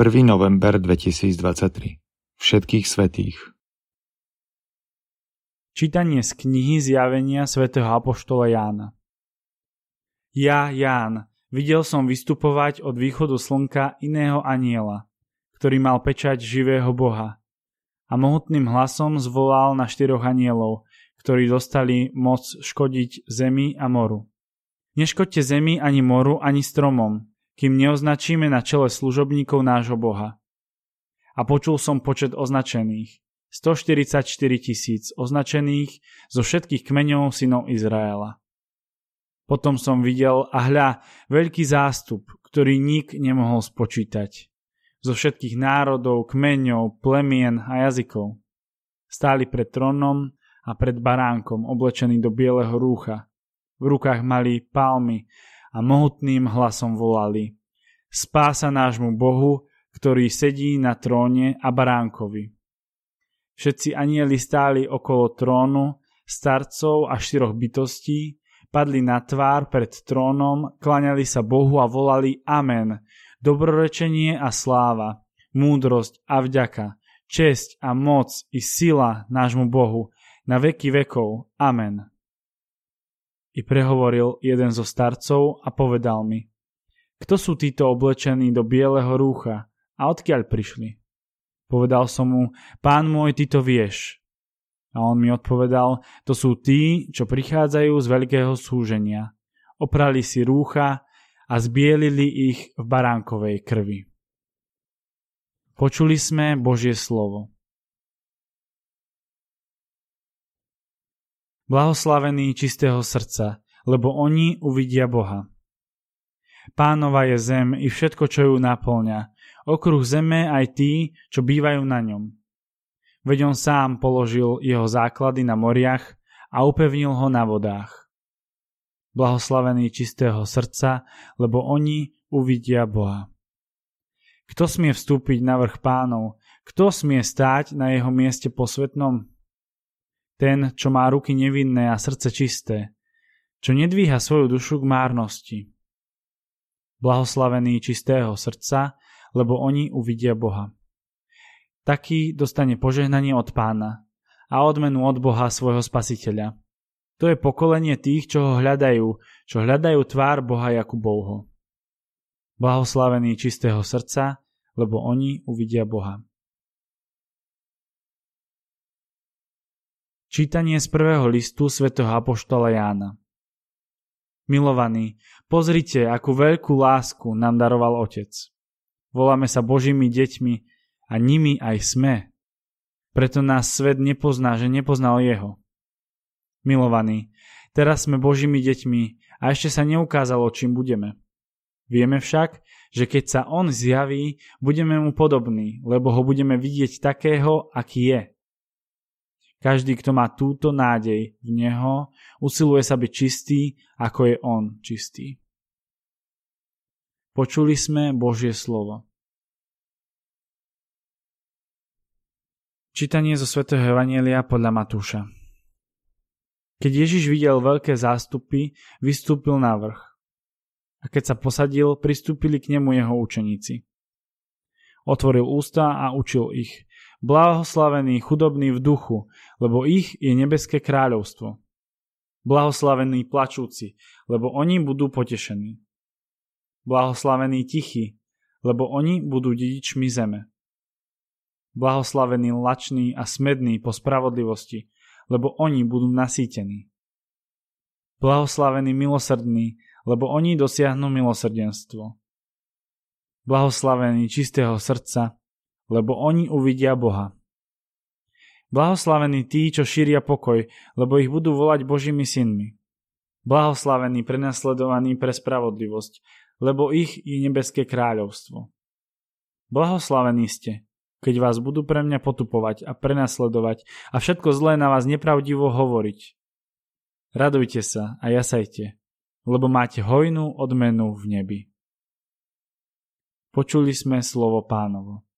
1. november 2023 Všetkých svetých Čítanie z knihy Zjavenia svätého Apoštola Jána Ja, Ján, videl som vystupovať od východu slnka iného aniela, ktorý mal pečať živého Boha. A mohutným hlasom zvolal na štyroch anielov, ktorí dostali moc škodiť zemi a moru. Neškodte zemi ani moru, ani stromom, kým neoznačíme na čele služobníkov nášho Boha. A počul som počet označených. 144 tisíc označených zo všetkých kmeňov synov Izraela. Potom som videl a hľa veľký zástup, ktorý nik nemohol spočítať. Zo všetkých národov, kmeňov, plemien a jazykov. Stáli pred trónom a pred baránkom oblečený do bieleho rúcha. V rukách mali palmy a mohutným hlasom volali Spása nášmu Bohu, ktorý sedí na tróne a baránkovi. Všetci anieli stáli okolo trónu, starcov a štyroch bytostí, padli na tvár pred trónom, klaňali sa Bohu a volali Amen, dobrorečenie a sláva, múdrosť a vďaka, česť a moc i sila nášmu Bohu, na veky vekov. Amen. I prehovoril jeden zo starcov a povedal mi, kto sú títo oblečení do bieleho rúcha a odkiaľ prišli? Povedal som mu, pán môj, ty to vieš. A on mi odpovedal, to sú tí, čo prichádzajú z veľkého súženia. Oprali si rúcha a zbielili ich v baránkovej krvi. Počuli sme Božie slovo. Blahoslavení čistého srdca, lebo oni uvidia Boha. Pánova je zem i všetko, čo ju naplňa, okruh zeme aj tí, čo bývajú na ňom. Veď on sám položil jeho základy na moriach a upevnil ho na vodách. Blahoslavení čistého srdca, lebo oni uvidia Boha. Kto smie vstúpiť na vrch pánov? Kto smie stáť na jeho mieste posvetnom? Ten, čo má ruky nevinné a srdce čisté, čo nedvíha svoju dušu k márnosti. Blahoslavený čistého srdca, lebo oni uvidia Boha. Taký dostane požehnanie od pána a odmenu od Boha svojho spasiteľa. To je pokolenie tých, čo ho hľadajú, čo hľadajú tvár Boha Jakubovho. Blahoslavený čistého srdca, lebo oni uvidia Boha. Čítanie z prvého listu svätého Apoštola Jána Milovaní, pozrite, akú veľkú lásku nám daroval Otec. Voláme sa Božími deťmi a nimi aj sme. Preto nás svet nepozná, že nepoznal Jeho. Milovaní, teraz sme Božími deťmi a ešte sa neukázalo, čím budeme. Vieme však, že keď sa On zjaví, budeme mu podobní, lebo ho budeme vidieť takého, aký je. Každý, kto má túto nádej v Neho, usiluje sa byť čistý, ako je On čistý. Počuli sme Božie slovo. Čítanie zo svätého Evanielia podľa Matúša Keď Ježiš videl veľké zástupy, vystúpil na vrch. A keď sa posadil, pristúpili k nemu jeho učeníci. Otvoril ústa a učil ich – Blahoslavení chudobní v duchu, lebo ich je nebeské kráľovstvo. Blahoslavení plačúci, lebo oni budú potešení. Blahoslavení tichí, lebo oni budú dedičmi zeme. Blahoslavení lační a smední po spravodlivosti, lebo oni budú nasýtení. Blahoslavení milosrdní, lebo oni dosiahnu milosrdenstvo. Blahoslavení čistého srdca, lebo oni uvidia Boha. Blahoslavení tí, čo šíria pokoj, lebo ich budú volať Božími synmi. Blahoslavení prenasledovaní pre spravodlivosť, lebo ich je nebeské kráľovstvo. Blahoslavení ste, keď vás budú pre mňa potupovať a prenasledovať a všetko zlé na vás nepravdivo hovoriť. Radujte sa a jasajte, lebo máte hojnú odmenu v nebi. Počuli sme slovo pánovo.